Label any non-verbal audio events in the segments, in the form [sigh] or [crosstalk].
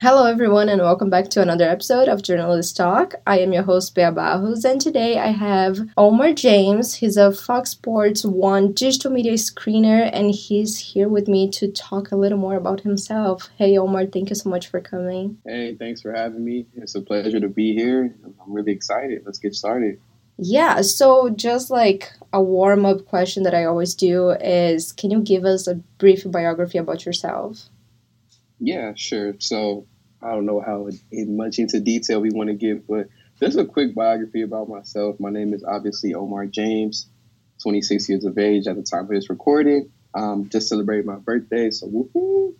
Hello, everyone, and welcome back to another episode of Journalists Talk. I am your host, Bea Barros, and today I have Omar James. He's a Fox Sports One digital media screener, and he's here with me to talk a little more about himself. Hey, Omar, thank you so much for coming. Hey, thanks for having me. It's a pleasure to be here. I'm really excited. Let's get started. Yeah, so just like a warm up question that I always do is can you give us a brief biography about yourself? Yeah, sure. So I don't know how in much into detail we want to give, but just a quick biography about myself. My name is obviously Omar James, 26 years of age at the time of this recording. Um, just celebrated my birthday, so woohoo!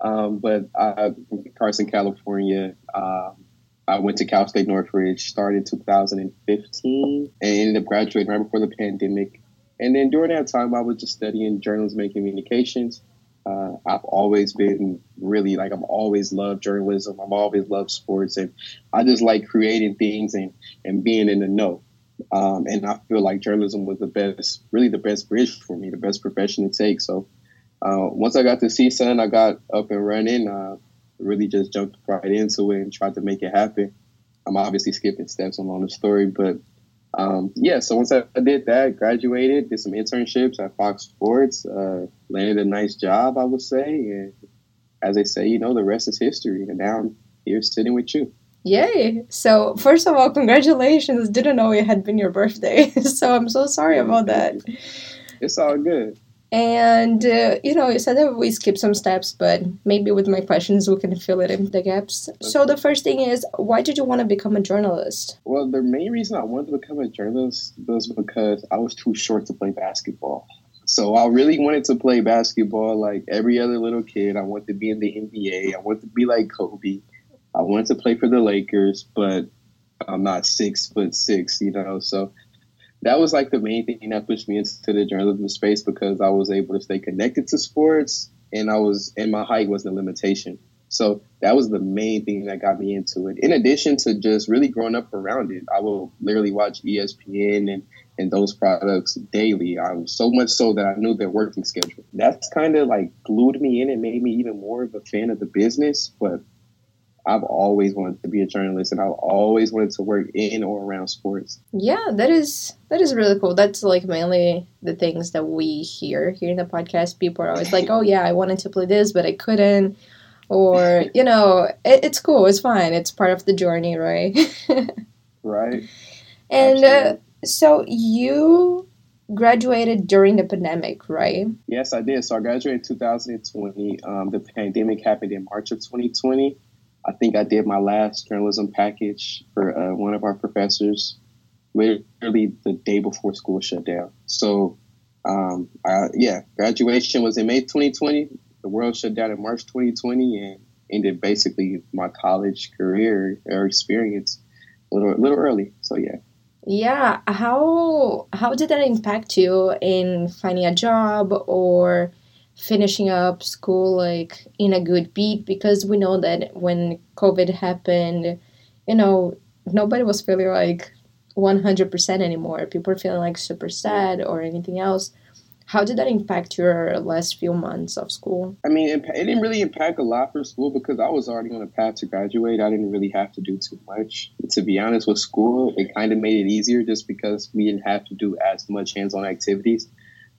Um, but I, Carson, California. Um, I went to Cal State Northridge, started 2015, and ended up graduating right before the pandemic. And then during that time, I was just studying journalism and communications. Uh, I've always been really like I've always loved journalism. I've always loved sports, and I just like creating things and and being in the know. Um, and I feel like journalism was the best, really the best bridge for me, the best profession to take. So uh, once I got to CSUN, I got up and running. Uh, really just jumped right into it and tried to make it happen. I'm obviously skipping steps along the story, but um, yeah, so once I, did that, graduated, did some internships at Fox Sports, uh, landed a nice job, I would say. And as they say, you know, the rest is history. And now I'm here sitting with you. Yay! So, first of all, congratulations. Didn't know it had been your birthday. [laughs] so, I'm so sorry about that. It's all good. And, uh, you know, you said that we skip some steps, but maybe with my questions we can fill it in the gaps. So, the first thing is, why did you want to become a journalist? Well, the main reason I wanted to become a journalist was because I was too short to play basketball. So, I really wanted to play basketball like every other little kid. I wanted to be in the NBA, I wanted to be like Kobe, I wanted to play for the Lakers, but I'm not six foot six, you know, so that was like the main thing that pushed me into the journalism space because I was able to stay connected to sports and I was and my height wasn't a limitation. So that was the main thing that got me into it. In addition to just really growing up around it, I will literally watch ESPN and, and those products daily. I was so much so that I knew their working schedule. That's kind of like glued me in and made me even more of a fan of the business. But I've always wanted to be a journalist and I've always wanted to work in or around sports. Yeah, that is that is really cool. That's like mainly the things that we hear here in the podcast. People are always like, [laughs] "Oh yeah, I wanted to play this, but I couldn't." Or, you know, it, it's cool. It's fine. It's part of the journey, right? [laughs] right. And uh, so you graduated during the pandemic, right? Yes, I did. So I graduated in 2020. Um, the pandemic happened in March of 2020. I think I did my last journalism package for uh, one of our professors literally the day before school shut down. So, um, I, yeah, graduation was in May 2020. The world shut down in March 2020 and ended basically my college career or experience a little, a little early. So, yeah. Yeah. How, how did that impact you in finding a job or finishing up school like in a good beat because we know that when covid happened you know nobody was feeling like 100% anymore. People were feeling like super sad or anything else. How did that impact your last few months of school? I mean it, it didn't really impact a lot for school because i was already on a path to graduate. I didn't really have to do too much. To be honest with school it kind of made it easier just because we didn't have to do as much hands-on activities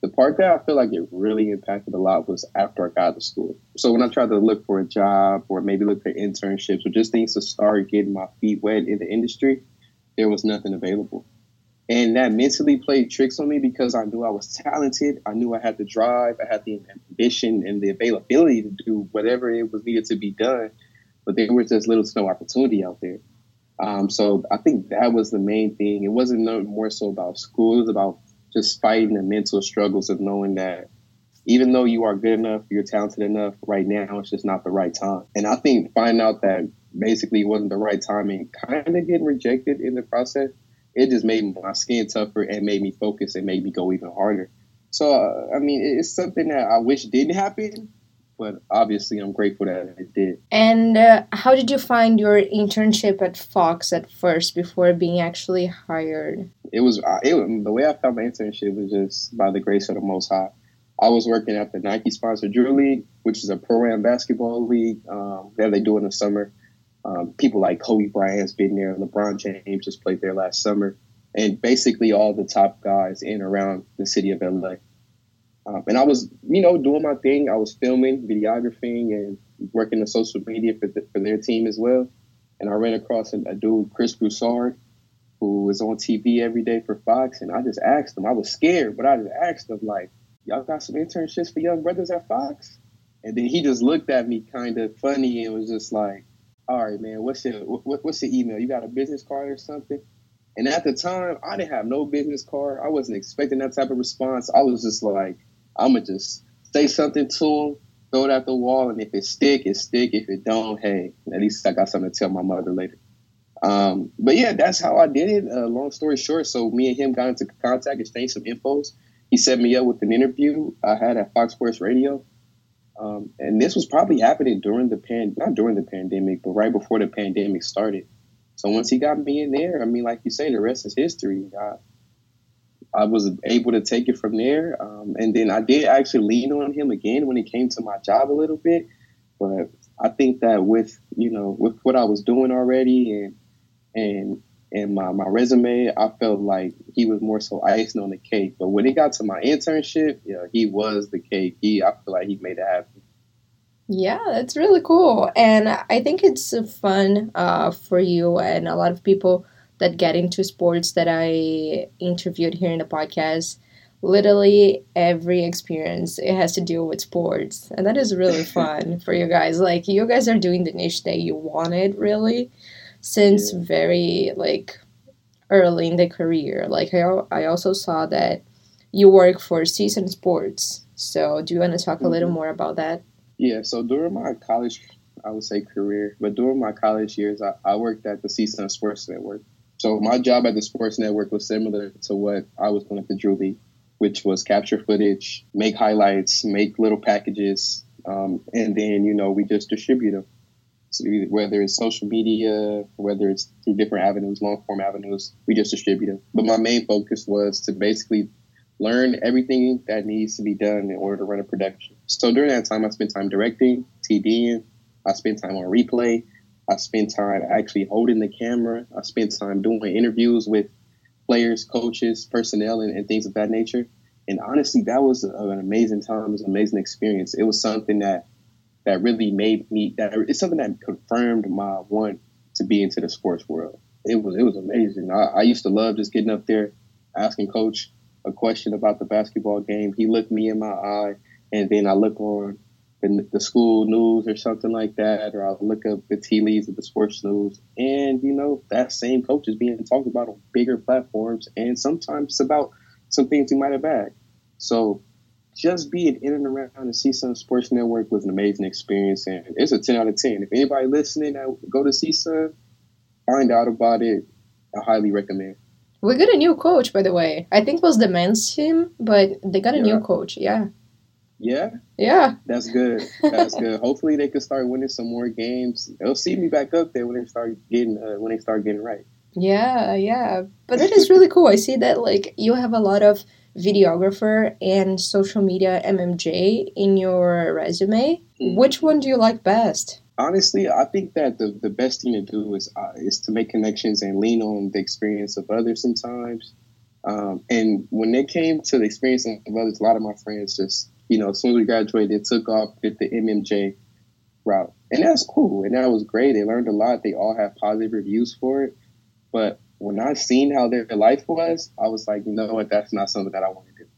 the part that I feel like it really impacted a lot was after I got to school. So when I tried to look for a job or maybe look for internships or just things to start getting my feet wet in the industry, there was nothing available. And that mentally played tricks on me because I knew I was talented. I knew I had the drive, I had the ambition and the availability to do whatever it was needed to be done. But there was just little to no opportunity out there. Um, so I think that was the main thing. It wasn't more so about school; it was about just fighting the mental struggles of knowing that even though you are good enough, you're talented enough, right now it's just not the right time. And I think finding out that basically wasn't the right time and kind of getting rejected in the process, it just made my skin tougher and made me focus and made me go even harder. So, uh, I mean, it's something that I wish didn't happen, but obviously I'm grateful that it did. And uh, how did you find your internship at Fox at first before being actually hired? It was it, the way I found my internship was just by the grace of the Most High. I was working at the Nike sponsored Drew League, which is a pro-am basketball league um, that they do in the summer. Um, people like Kobe Bryant's been there, LeBron James just played there last summer, and basically all the top guys in around the city of LA. Um, and I was, you know, doing my thing. I was filming, videographing, and working the social media for, the, for their team as well. And I ran across a, a dude, Chris Broussard, who was on TV every day for Fox. And I just asked him, I was scared, but I just asked him, like, y'all got some internships for young brothers at Fox? And then he just looked at me kind of funny and was just like, all right, man, what's your, what, what's your email? You got a business card or something? And at the time, I didn't have no business card. I wasn't expecting that type of response. I was just like, I'm gonna just say something to him, throw it at the wall, and if it stick, it stick. If it don't, hey, at least I got something to tell my mother later. Um, but yeah, that's how I did it. Uh, long story short, so me and him got into contact, exchanged some infos. He set me up with an interview I had at Fox Sports Radio. Um, and this was probably happening during the pan, not during the pandemic, but right before the pandemic started. So once he got me in there, I mean, like you say, the rest is history. I, I was able to take it from there. Um, and then I did actually lean on him again when it came to my job a little bit. But I think that with, you know, with what I was doing already and, and, and my, my resume, I felt like he was more so icing on the cake. But when it got to my internship, yeah, he was the cake. He, I feel like he made it happen. Yeah, that's really cool. And I think it's fun uh, for you and a lot of people that get into sports that I interviewed here in the podcast. Literally every experience it has to do with sports, and that is really [laughs] fun for you guys. Like you guys are doing the niche that you wanted, really, since very like early in the career. Like I, I also saw that you work for CSUN Sports. So do you want to talk mm-hmm. a little mm-hmm. more about that? Yeah. So during my college, I would say career, but during my college years, I, I worked at the CSUN Sports Network. So my job at the Sports Network was similar to what I was doing at the Drew League, which was capture footage, make highlights, make little packages, um, and then you know we just distribute them. Whether it's social media, whether it's through different avenues, long form avenues, we just distribute them. But my main focus was to basically learn everything that needs to be done in order to run a production. So during that time, I spent time directing, TDing, I spent time on replay, I spent time actually holding the camera. I spent time doing interviews with players, coaches, personnel, and, and things of that nature. And honestly, that was an amazing time. It was an amazing experience. It was something that that really made me that it's something that confirmed my want to be into the sports world. It was it was amazing. I, I used to love just getting up there, asking coach a question about the basketball game. He looked me in my eye, and then I look on the, the school news or something like that, or I'll look up the tea leaves of the sports news, and you know that same coach is being talked about on bigger platforms, and sometimes it's about some things he might have bagged. So just being in and around the CSUN Sports Network was an amazing experience, and it's a ten out of ten. If anybody listening that go to CSUN, find out about it. I highly recommend. We got a new coach, by the way. I think it was the men's team, but they got a yeah. new coach. Yeah. Yeah. Yeah. That's good. That's good. [laughs] Hopefully they can start winning some more games. They'll see me back up there when they start getting uh, when they start getting right. Yeah, yeah. But that is really cool. I see that like you have a lot of videographer and social media MMJ in your resume. Mm-hmm. Which one do you like best? Honestly, I think that the, the best thing to do is uh, is to make connections and lean on the experience of others sometimes. Um, and when it came to the experience of others, a lot of my friends just you know, as soon as we graduated, they took off, did the MMJ route. And that's cool. And that was great. They learned a lot. They all have positive reviews for it. But when I seen how their life was, I was like, you know what, that's not something that I want to do.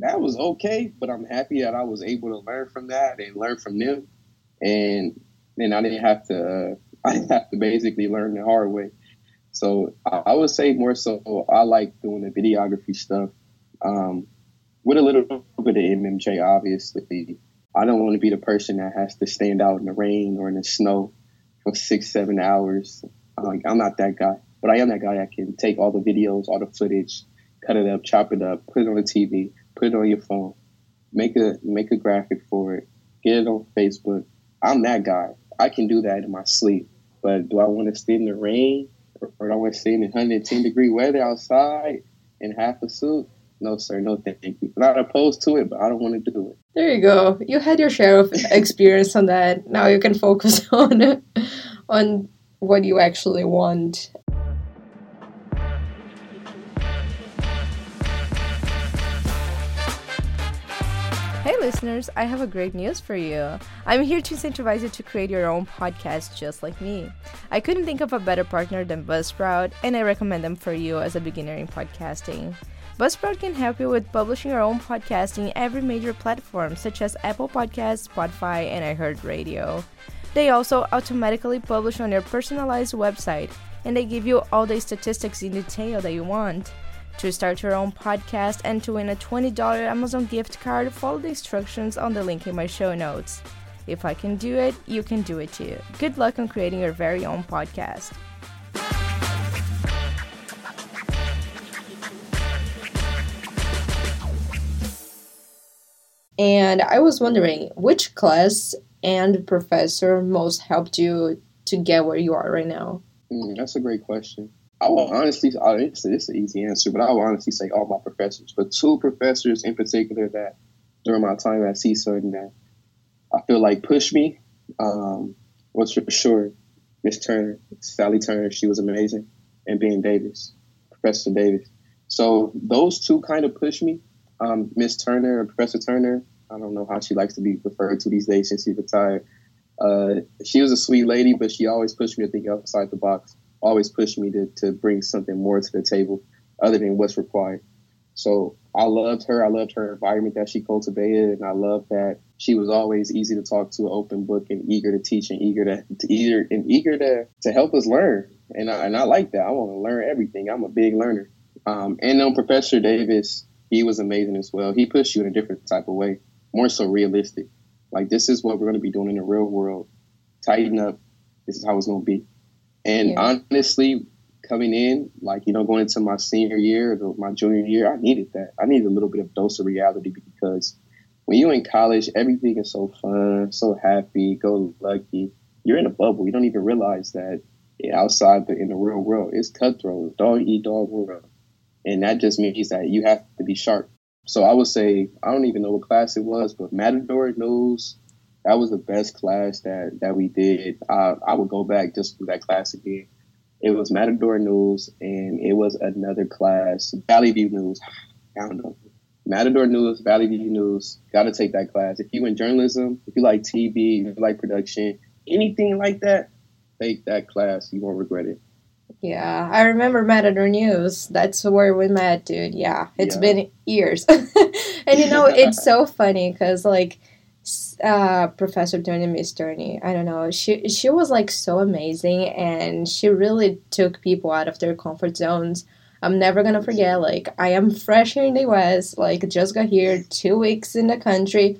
That was okay, but I'm happy that I was able to learn from that and learn from them. And then I didn't have to, uh, [laughs] I didn't have to basically learn the hard way. So I, I would say more so, I like doing the videography stuff. Um, with a little bit of MMJ, obviously. I don't want to be the person that has to stand out in the rain or in the snow for six, seven hours. I'm, I'm not that guy, but I am that guy that can take all the videos, all the footage, cut it up, chop it up, put it on the TV, put it on your phone, make a make a graphic for it, get it on Facebook. I'm that guy. I can do that in my sleep. But do I want to stay in the rain or, or do I want to stay in 110 degree weather outside in half a suit? no, sir, no, thank you. Not opposed to it, but I don't want to do it. There you go. You had your share of [laughs] experience on that. Now you can focus [laughs] on on what you actually want. Hey listeners, I have a great news for you. I'm here to incentivize you to create your own podcast just like me. I couldn't think of a better partner than Buzzsprout, and I recommend them for you as a beginner in podcasting. Buzzsprout can help you with publishing your own podcast in every major platform such as Apple Podcasts, Spotify, and iHeartRadio. They also automatically publish on your personalized website, and they give you all the statistics in detail that you want. To start your own podcast and to win a $20 Amazon gift card, follow the instructions on the link in my show notes. If I can do it, you can do it too. Good luck on creating your very own podcast. And I was wondering which class and professor most helped you to get where you are right now? Mm, that's a great question. I will honestly, it's, it's an easy answer, but I will honestly say all my professors, but two professors in particular that during my time at CSUN that I feel like pushed me. Um, was for sure Miss Turner, Sally Turner, she was amazing, and Ben Davis, Professor Davis. So those two kind of pushed me. Um, Miss Turner or Professor Turner, I don't know how she likes to be referred to these days since she retired. Uh, she was a sweet lady, but she always pushed me to think outside the box always pushed me to, to bring something more to the table other than what's required. So I loved her. I loved her environment that she cultivated, and I loved that she was always easy to talk to, open book, and eager to teach, and eager to, to eager and eager to to help us learn. And I, and I like that. I want to learn everything. I'm a big learner. Um, and then Professor Davis, he was amazing as well. He pushed you in a different type of way, more so realistic. Like this is what we're going to be doing in the real world. Tighten up. This is how it's going to be. And yeah. honestly, coming in, like, you know, going into my senior year or my junior year, I needed that. I needed a little bit of dose of reality because when you're in college, everything is so fun, so happy, go lucky. You're in a bubble. You don't even realize that outside the in the real world, it's cutthroat, dog eat dog world. And that just means that you have to be sharp. So I would say, I don't even know what class it was, but Matador News that was the best class that that we did. I, I would go back just for that class again. It was Matador News, and it was another class, Valley View News. I don't know. Matador News, Valley View News. Got to take that class. If you in journalism, if you like TV, if you like production, anything like that, take that class. You won't regret it. Yeah, I remember Matador News. That's where we met, dude. Yeah, it's yeah. been years. [laughs] and you know, it's so funny because like uh, Professor Tony Miss Turner. I don't know. She she was like so amazing, and she really took people out of their comfort zones. I'm never gonna forget. Like I am fresh here in the U.S. Like just got here, two weeks in the country,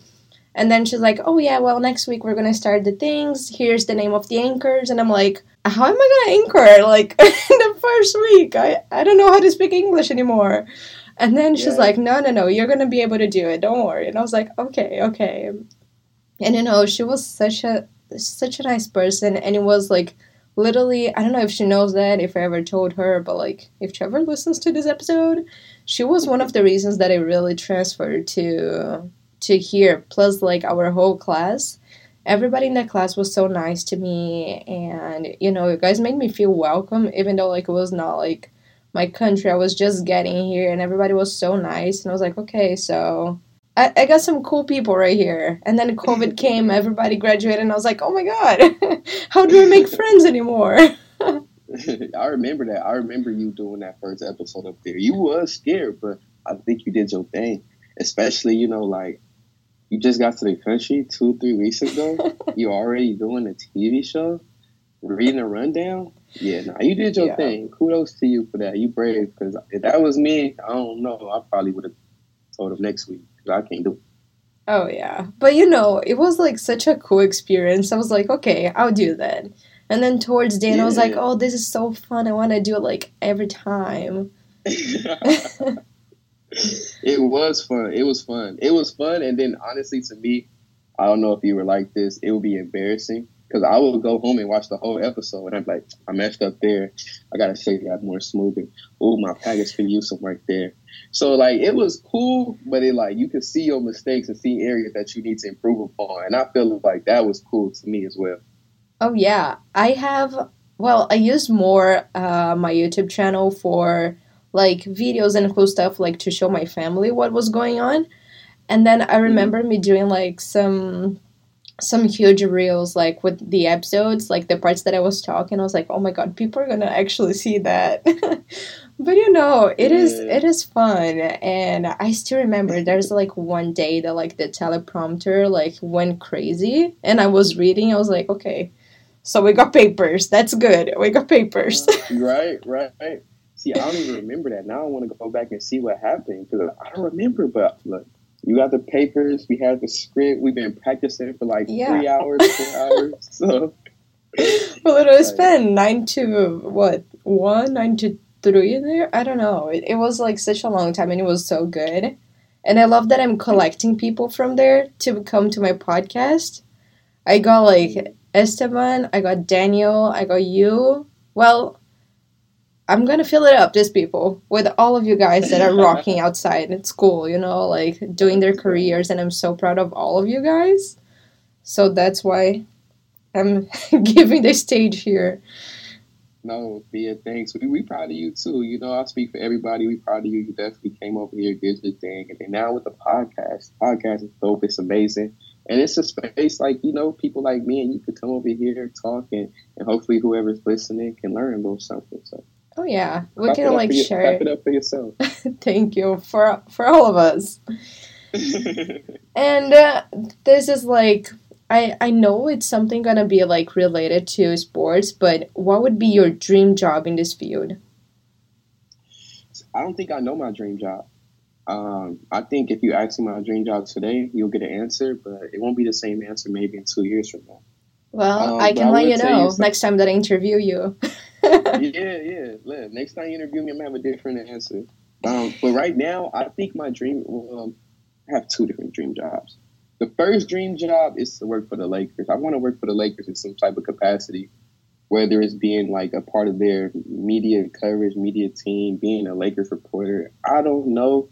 and then she's like, "Oh yeah, well next week we're gonna start the things. Here's the name of the anchors," and I'm like, "How am I gonna anchor? [laughs] Like [laughs] in the first week, I I don't know how to speak English anymore." And then she's yeah. like, no, no, no, you're going to be able to do it. Don't worry. And I was like, okay, okay. And you know, she was such a such a nice person and it was like literally I don't know if she knows that, if I ever told her, but like if Trevor listens to this episode, she was one of the reasons that I really transferred to to hear, Plus like our whole class. Everybody in that class was so nice to me and you know, you guys made me feel welcome even though like it was not like my country. I was just getting here and everybody was so nice. And I was like, okay, so I, I got some cool people right here. And then COVID [laughs] came, everybody graduated, and I was like, oh my God, [laughs] how do I make [laughs] friends anymore? I remember that. I remember you doing that first episode up there. You was scared, but I think you did your thing. Especially, you know, like you just got to the country two, three weeks ago. [laughs] you already doing a TV show, reading a rundown. Yeah, nah, you did your yeah. thing. Kudos to you for that. You brave because if that was me, I don't know. I probably would have told him next week because I can't do it. Oh yeah, but you know, it was like such a cool experience. I was like, okay, I'll do that. And then towards the end, yeah. I was like, oh, this is so fun. I want to do it like every time. [laughs] [laughs] it was fun. It was fun. It was fun. And then honestly, to me, I don't know if you were like this. It would be embarrassing because I would go home and watch the whole episode, and I'm like, I messed up there. I gotta shake that more smoother. Oh, my package could use some work there. So like it was cool, but it like you could see your mistakes and see areas that you need to improve upon, and I feel like that was cool to me as well. Oh yeah, I have. Well, I use more uh, my YouTube channel for like videos and cool stuff, like to show my family what was going on. And then I mm-hmm. remember mm-hmm. me doing like some some huge reels like with the episodes like the parts that i was talking. I was like oh my god people are gonna actually [laughs] see that. [laughs] But you know it is it is fun. And i still remember there's like one day that like the teleprompter like went crazy. And i was reading i was like okay so we got papers. That's good. We got papers. Right right see i don't even remember that now i want to go back and see what happened because i don't remember but look you got the papers. We have the script. We've been practicing for like yeah. three hours, four [laughs] hours. So, well, it was been nine to what one, nine to three in there. I don't know. It, it was like such a long time, and it was so good. And I love that I'm collecting people from there to come to my podcast. I got like Esteban, I got Daniel, I got you. Well, I'm gonna fill it up, these people, with all of you guys that are [laughs] rocking outside at school, you know, like doing their careers, and I'm so proud of all of you guys. So that's why I'm [laughs] giving the stage here. No, Thea, thanks. We we proud of you too. You know, I speak for everybody. We proud of you. You definitely came over here, did your thing, and then now with the podcast, podcast is dope. It's amazing, and it's a space like you know people like me and you could come over here, talk, and, and hopefully whoever's listening can learn a little something. So Oh yeah, we can like share. it up for yourself. [laughs] Thank you for for all of us. [laughs] and uh, this is like I I know it's something gonna be like related to sports, but what would be your dream job in this field? I don't think I know my dream job. Um, I think if you ask me my dream job today, you'll get an answer, but it won't be the same answer maybe in two years from now. Well, um, I can let you know you next time that I interview you. [laughs] [laughs] yeah, yeah. Look, next time you interview me, I'm gonna have a different answer. Um, but right now, I think my dream. Um, I have two different dream jobs. The first dream job is to work for the Lakers. I want to work for the Lakers in some type of capacity, whether it's being like a part of their media coverage, media team, being a Lakers reporter. I don't know,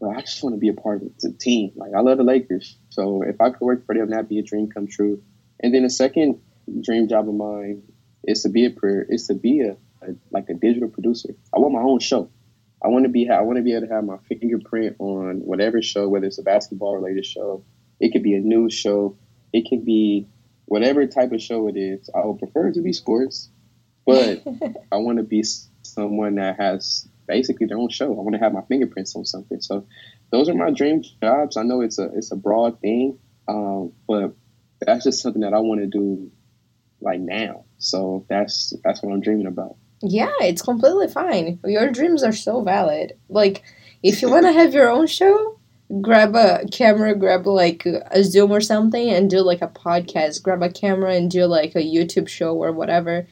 but I just want to be a part of the team. Like I love the Lakers, so if I could work for them, that'd be a dream come true. And then the second dream job of mine is to be a is to be a, a, like a digital producer. I want my own show. I want to be I want to be able to have my fingerprint on whatever show, whether it's a basketball related show, it could be a news show, it could be whatever type of show it is. I would prefer it to be sports, but [laughs] I want to be someone that has basically their own show. I want to have my fingerprints on something. So those are my dream jobs. I know it's a it's a broad thing, um, but that's just something that I want to do like now. So that's that's what I'm dreaming about. Yeah, it's completely fine. Your dreams are so valid. Like if you want to have your own show, grab a camera, grab like a Zoom or something and do like a podcast. Grab a camera and do like a YouTube show or whatever.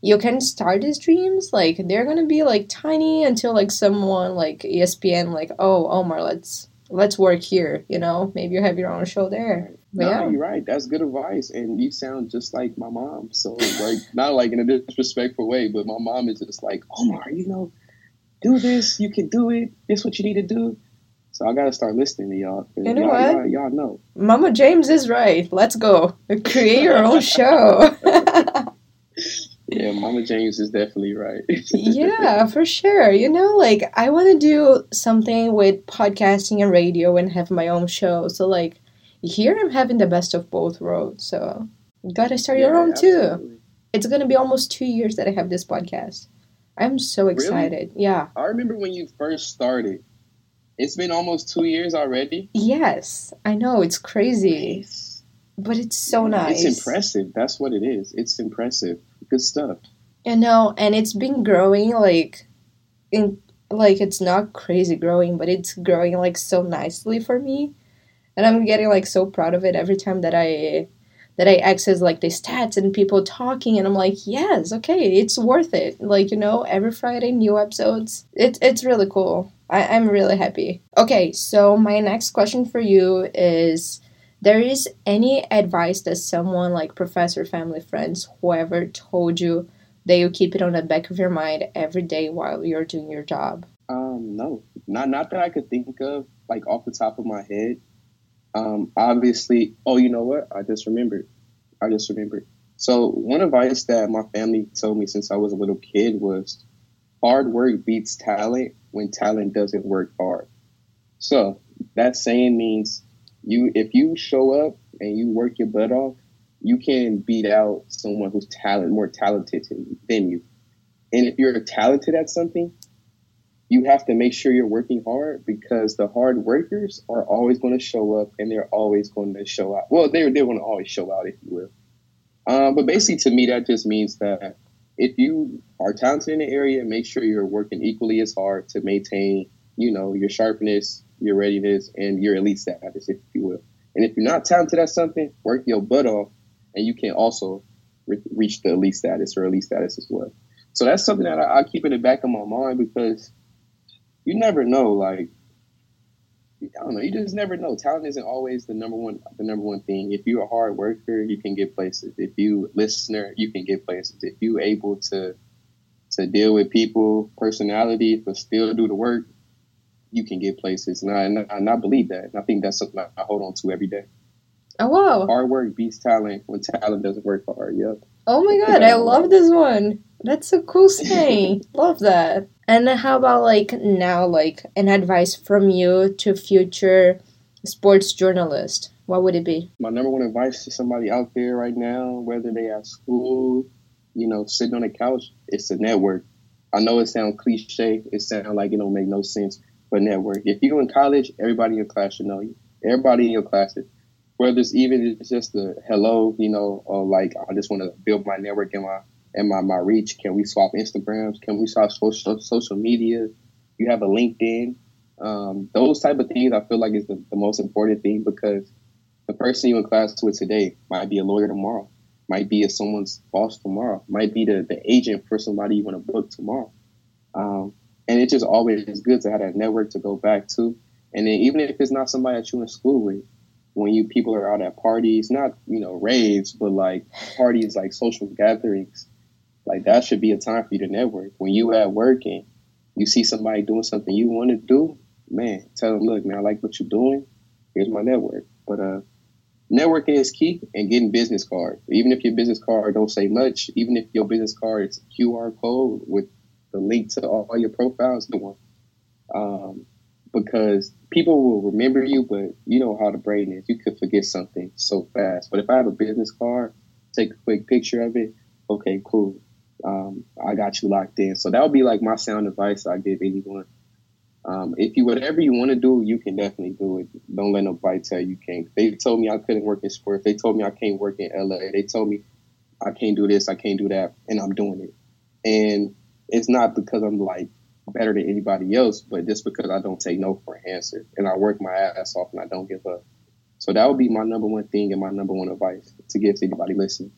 You can start these dreams like they're to be like tiny until like someone like ESPN like, "Oh, Omar, let's let's work here, you know? Maybe you have your own show there." No, yeah. you're right. That's good advice, and you sound just like my mom. So, like, not like in a disrespectful way, but my mom is just like, Omar, you know, do this. You can do it. This what you need to do. So I gotta start listening to y'all. You know y'all, what? Y'all, y'all, know. Mama James is right. Let's go. Create your own [laughs] show. yeah, Mama James is definitely right. yeah, [laughs] for sure. You know, like I want to do something with podcasting and radio and have my own show. So like here I'm having the best of both worlds. So you gotta start yeah, your own absolutely. too. It's gonna be almost two years that I have this podcast. I'm so excited. Really? Yeah. I remember when you first started. It's been almost two years already. Yes, I know it's crazy, nice. but it's so nice. It's impressive. That's what it is. It's impressive. Good stuff. You know, and it's been growing like, in like it's not crazy growing, but it's growing like so nicely for me and i'm getting like so proud of it every time that i that i access like the stats and people talking and i'm like yes okay it's worth it. Like you know every friday new episodes. It, it's really cool. I, i'm really happy. Okay so my next question for you is there is any advice that someone like professor, family, friends, whoever told you that you keep it on the back of your mind every day while you're doing your job? Um, no, not not that I could think of, like off the top of my head. Um, obviously, oh, you know what? I just remembered. I just remembered. So one advice that my family told me since I was a little kid was, hard work beats talent when talent doesn't work hard. So that saying means you if you show up and you work your butt off, you can beat out someone who's talent more talented than you. And if you're talented at something, you have to make sure you're working hard because the hard workers are always going to show up and they're always going to show out. Well, they're they're going to always show out, if you will. Um, but basically, to me, that just means that if you are talented in the area, make sure you're working equally as hard to maintain, you know, your sharpness, your readiness, and your elite status, if you will. And if you're not talented at something, work your butt off, and you can also re- reach the elite status or elite status as well. So that's something that I, I keep in the back of my mind because you never know. Like, I don't know. You just never know. Talent isn't always the number one. The number one thing. If you're a hard worker, you can get places. If you listener, you can get places. If you able to to deal with people, personality, but still do the work, you can get places. And I, and I, believe that. And I think that's something I hold on to every day. Oh wow! Hard work beats talent when talent doesn't work hard. Yep. Oh my god, I love this one. That's a cool saying. [laughs] love that. And how about like now, like an advice from you to future sports journalist? What would it be? My number one advice to somebody out there right now, whether they at school, you know, sitting on the couch, it's a network. I know it sounds cliche. It sounds like it don't make no sense, but network. If you're in college, everybody in your class should know you. Everybody in your class, whether it's even it's just a hello, you know, or like I just want to build my network and my and my, my reach. Can we swap Instagrams? Can we swap social social media? You have a LinkedIn. Um, those type of things I feel like is the, the most important thing because the person you in class with today might be a lawyer tomorrow, might be someone's boss tomorrow, might be the, the agent for somebody you want to book tomorrow. Um, and it's just always is good to have that network to go back to. And then even if it's not somebody that you're in school with, when you people are out at parties, not you know raves, but like parties like social gatherings, like that should be a time for you to network. When you at work and you see somebody doing something you want to do, man, tell them, look, man, I like what you're doing. Here's my network. But uh, networking is key and getting business cards. Even if your business card don't say much, even if your business card is QR code with the link to all, your profiles, the one. Um, because people will remember you, but you know how the brain is. You could forget something so fast. But if I have a business card, take a quick picture of it, okay, cool. Um, I got you locked in. So that would be like my sound advice I give anyone. Um, if you whatever you want to do, you can definitely do it. Don't let nobody tell you can't. They told me I couldn't work in sports. They told me I can't work in LA. They told me I can't do this, I can't do that, and I'm doing it. And it's not because I'm like better than anybody else, but just because I don't take no for an answer and I work my ass off and I don't give up. So that would be my number one thing and my number one advice to give to anybody listening.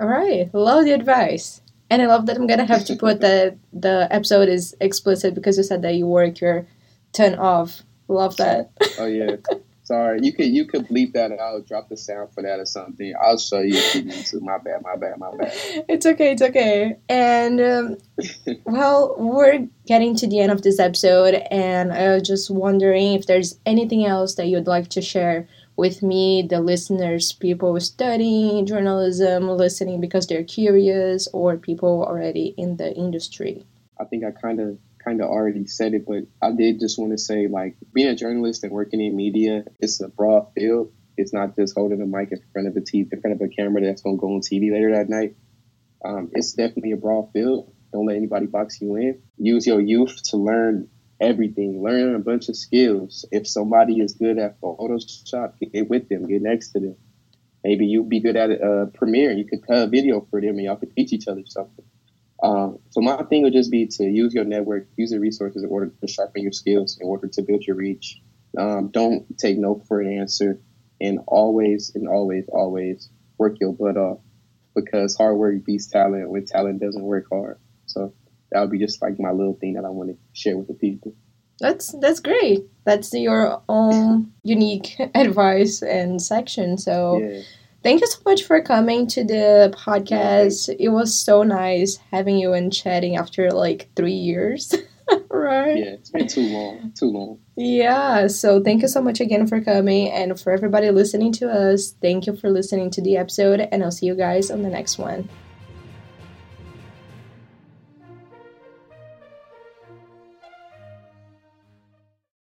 All right, love the advice, and I love that I'm gonna have to put that the episode is explicit because you said that you work your turn off. Love that. Oh yeah. Sorry, you could you could bleep that out, drop the sound for that or something. I'll show you if you need to. My bad, my bad, my bad. It's okay, it's okay. And um, [laughs] well, we're getting to the end of this episode, and I was just wondering if there's anything else that you'd like to share with me, the listeners, people studying journalism, listening because they're curious, or people already in the industry. I think I kind of kind of already said it, but I did just want to say like being a journalist and working in media, it's a broad field. It's not just holding a mic in front of a TV, in front of a camera that's going to go on TV later that night. Um, it's definitely a broad field. Don't let anybody box you in. Use your youth to learn everything. Learn a bunch of skills. If somebody is good at Photoshop, get with them. Get next to them. Maybe you be good at uh, Premiere. You could cut a video for them, and y'all could teach each other something. Um, so my thing would just be to use your network, use the resources in order to sharpen your skills, in order to build your reach. Um, don't take no for an answer, and always and always always work your butt off because hard work beats talent when talent doesn't work hard. So that would be just like my little thing that I want to share with the people. That's that's great. That's your own [laughs] unique [laughs] advice and section. So Yeah. thank you so much for coming to the podcast. It was so nice having you and chatting after like three years. [laughs] right? Yeah, it's been too long. Too long. Yeah, so thank you so much again for coming and for everybody listening to us. Thank you for listening to the episode, and I'll see you guys on the next one.